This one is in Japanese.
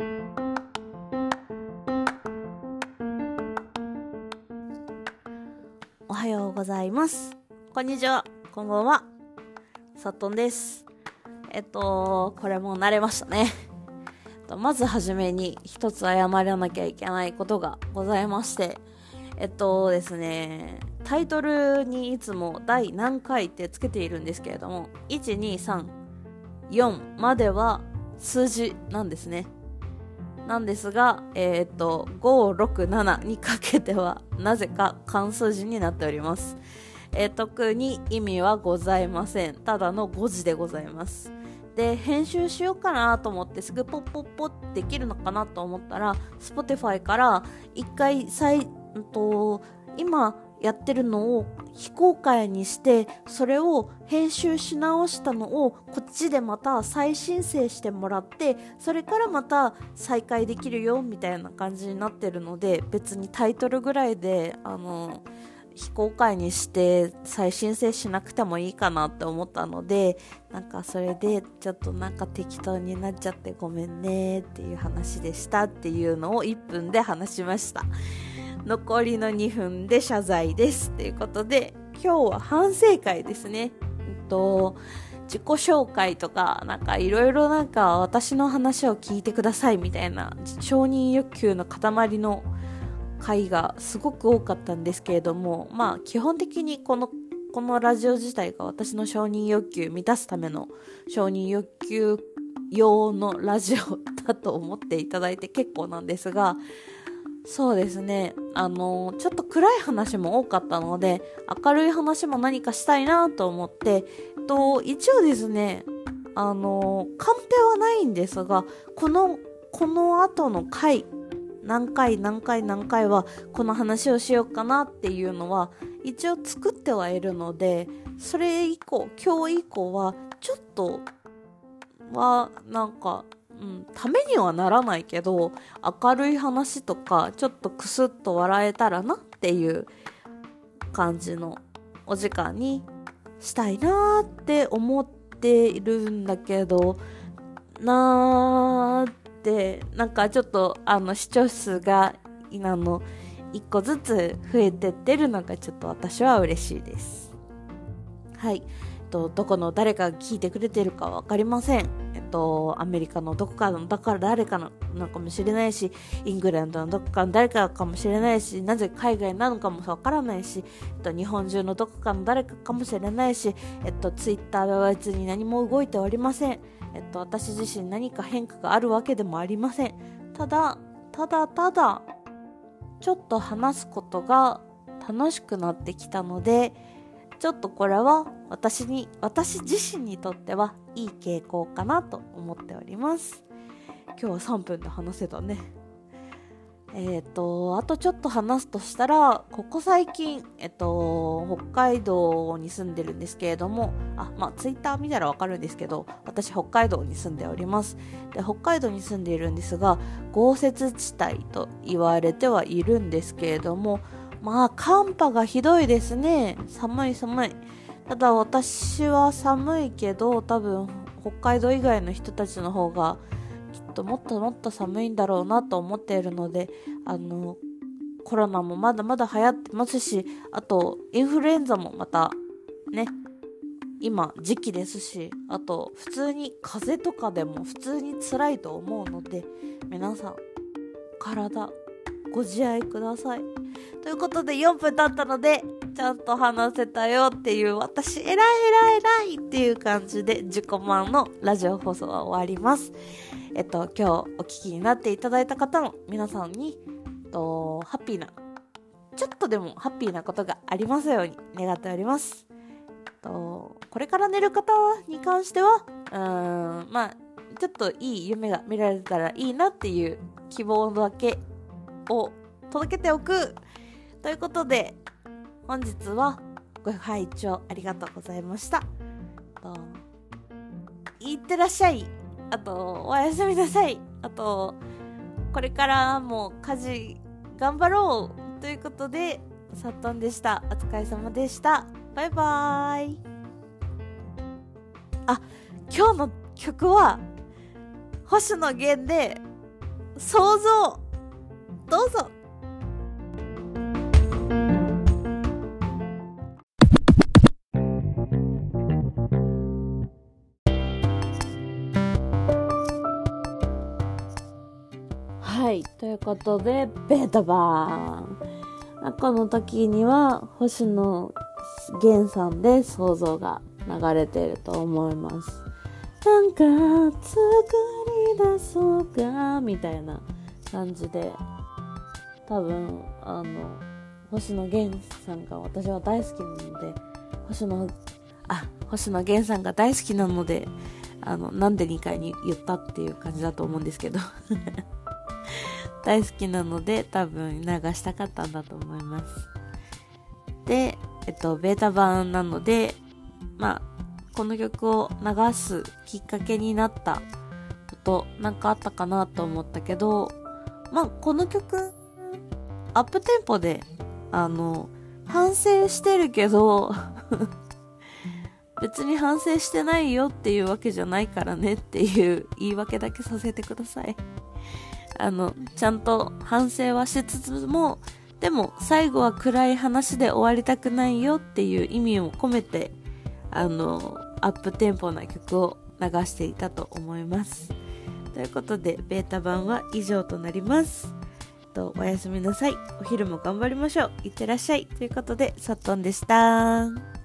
おはようございます。こんにちは。こんばんは。さっとんです。えっと、これもう慣れましたね。とまずはじめに一つ謝らなきゃいけないことがございまして、えっとですね、タイトルにいつも第何回ってつけているんですけれども、1、2、3、4までは数字なんですね。なんですが、えっ、と、5、6、7にかけては、なぜか漢数字になっております。えー特に意味はございません。ただの誤字でございます。で、編集しようかなと思って、すぐポッポッポッできるのかなと思ったら、Spotify から一回再、うんと、今やってるのを非公開にして、それを編集し直したのをこっちでまた再申請してもらって、それからまた再開できるよみたいな感じになってるので、別にタイトルぐらいで、あの、非公開にして再申請しなくてもいいかなって思ったのでなんかそれでちょっとなんか適当になっちゃってごめんねっていう話でしたっていうのを1分で話しました。残りの2分で謝罪です。ということで今日は反省会ですね。えっと自己紹介とか、なんかいろいろなんか私の話を聞いてくださいみたいな承認欲求の塊の回がすごく多かったんですけれどもまあ基本的にこのこのラジオ自体が私の承認欲求満たすための承認欲求用のラジオだと思っていただいて結構なんですがそうですね。あのちょっと暗い話も多かったので明るい話も何かしたいなと思ってえっと一応ですねあのカンペはないんですがこのこの後の回何回何回何回はこの話をしようかなっていうのは一応作ってはいるのでそれ以降今日以降はちょっとはなんか、うん、ためにはならないけど明るい話とかちょっとクスッと笑えたらなっていう感じのお時間にしたいなーって思っているんだけどなーってなんかちょっとあの視聴数が今の1個ずつ増えてってるのがちょっと私は嬉しいです。はい。とどこの誰かが聞いてくれてるか分かりませんえっとアメリカのどこかのだから誰かののかもしれないしイングランドのどこかの誰かかもしれないしなぜ海外なのかも分からないし、えっと、日本中のどこかの誰かかもしれないし、えっと、ツイッターは別に何も動いておりませんえっと、私自身何か変化があるわけでもありません。ただ、ただただ、ちょっと話すことが楽しくなってきたので、ちょっとこれは私に、私自身にとってはいい傾向かなと思っております。今日は3分で話せたね。えっ、と、あとちょっと話すとしたら、ここ最近、えっと、北海道に住んでるんですけれども、あ、まあ、ツイッター見たらわかるんですけど、私、北海道に住んでおります。で、北海道に住んでいるんですが、豪雪地帯と言われてはいるんですけれども、まあ、寒波がひどいですね。寒い寒い。ただ、私は寒いけど、多分、北海道以外の人たちの方が、きっともっともっと寒いんだろうなと思っているのであのコロナもまだまだ流行ってますしあとインフルエンザもまたね今時期ですしあと普通に風邪とかでも普通に辛いと思うので皆さん体ご自愛くださいということで4分経ったのでちゃんと話せたよっていう私偉い偉い偉いっていう感じで自己満のラジオ放送は終わりますえっと、今日お聞きになっていただいた方の皆さんに、えっと、ハッピーな、ちょっとでもハッピーなことがありますように願っております。えっと、これから寝る方に関しては、うーん、まあ、ちょっといい夢が見られたらいいなっていう希望だけを届けておく。ということで、本日はご拝聴ありがとうございました。いってらっしゃい。あと、おやすみなさい。あと、これからも家事頑張ろうということで、さっとんでした。お疲れ様でした。バイバーイ。あ、今日の曲は、星野源で、想像どうぞはい。ということでベータ版。この時には星野源さんで想像が流れていると思います。なんか作り出そうかみたいな感じで。多分あの星野源さんが私は大好きなので星野あ星野源さんが大好きなのであのなんで2回に言ったっていう感じだと思うんですけど。大好きなので多分流したかったんだと思います。でえっとベータ版なのでまあこの曲を流すきっかけになったことなんかあったかなと思ったけどまあこの曲アップテンポであの反省してるけど 別に反省してないよっていうわけじゃないからねっていう言い訳だけさせてください。あのちゃんと反省はしつつもでも最後は暗い話で終わりたくないよっていう意味を込めてあのアップテンポな曲を流していたと思います。ということで、ベータ版は以上となります。とおやすみなさい。お昼も頑張りましょう。いってらっしゃい。ということで、さっとんでした。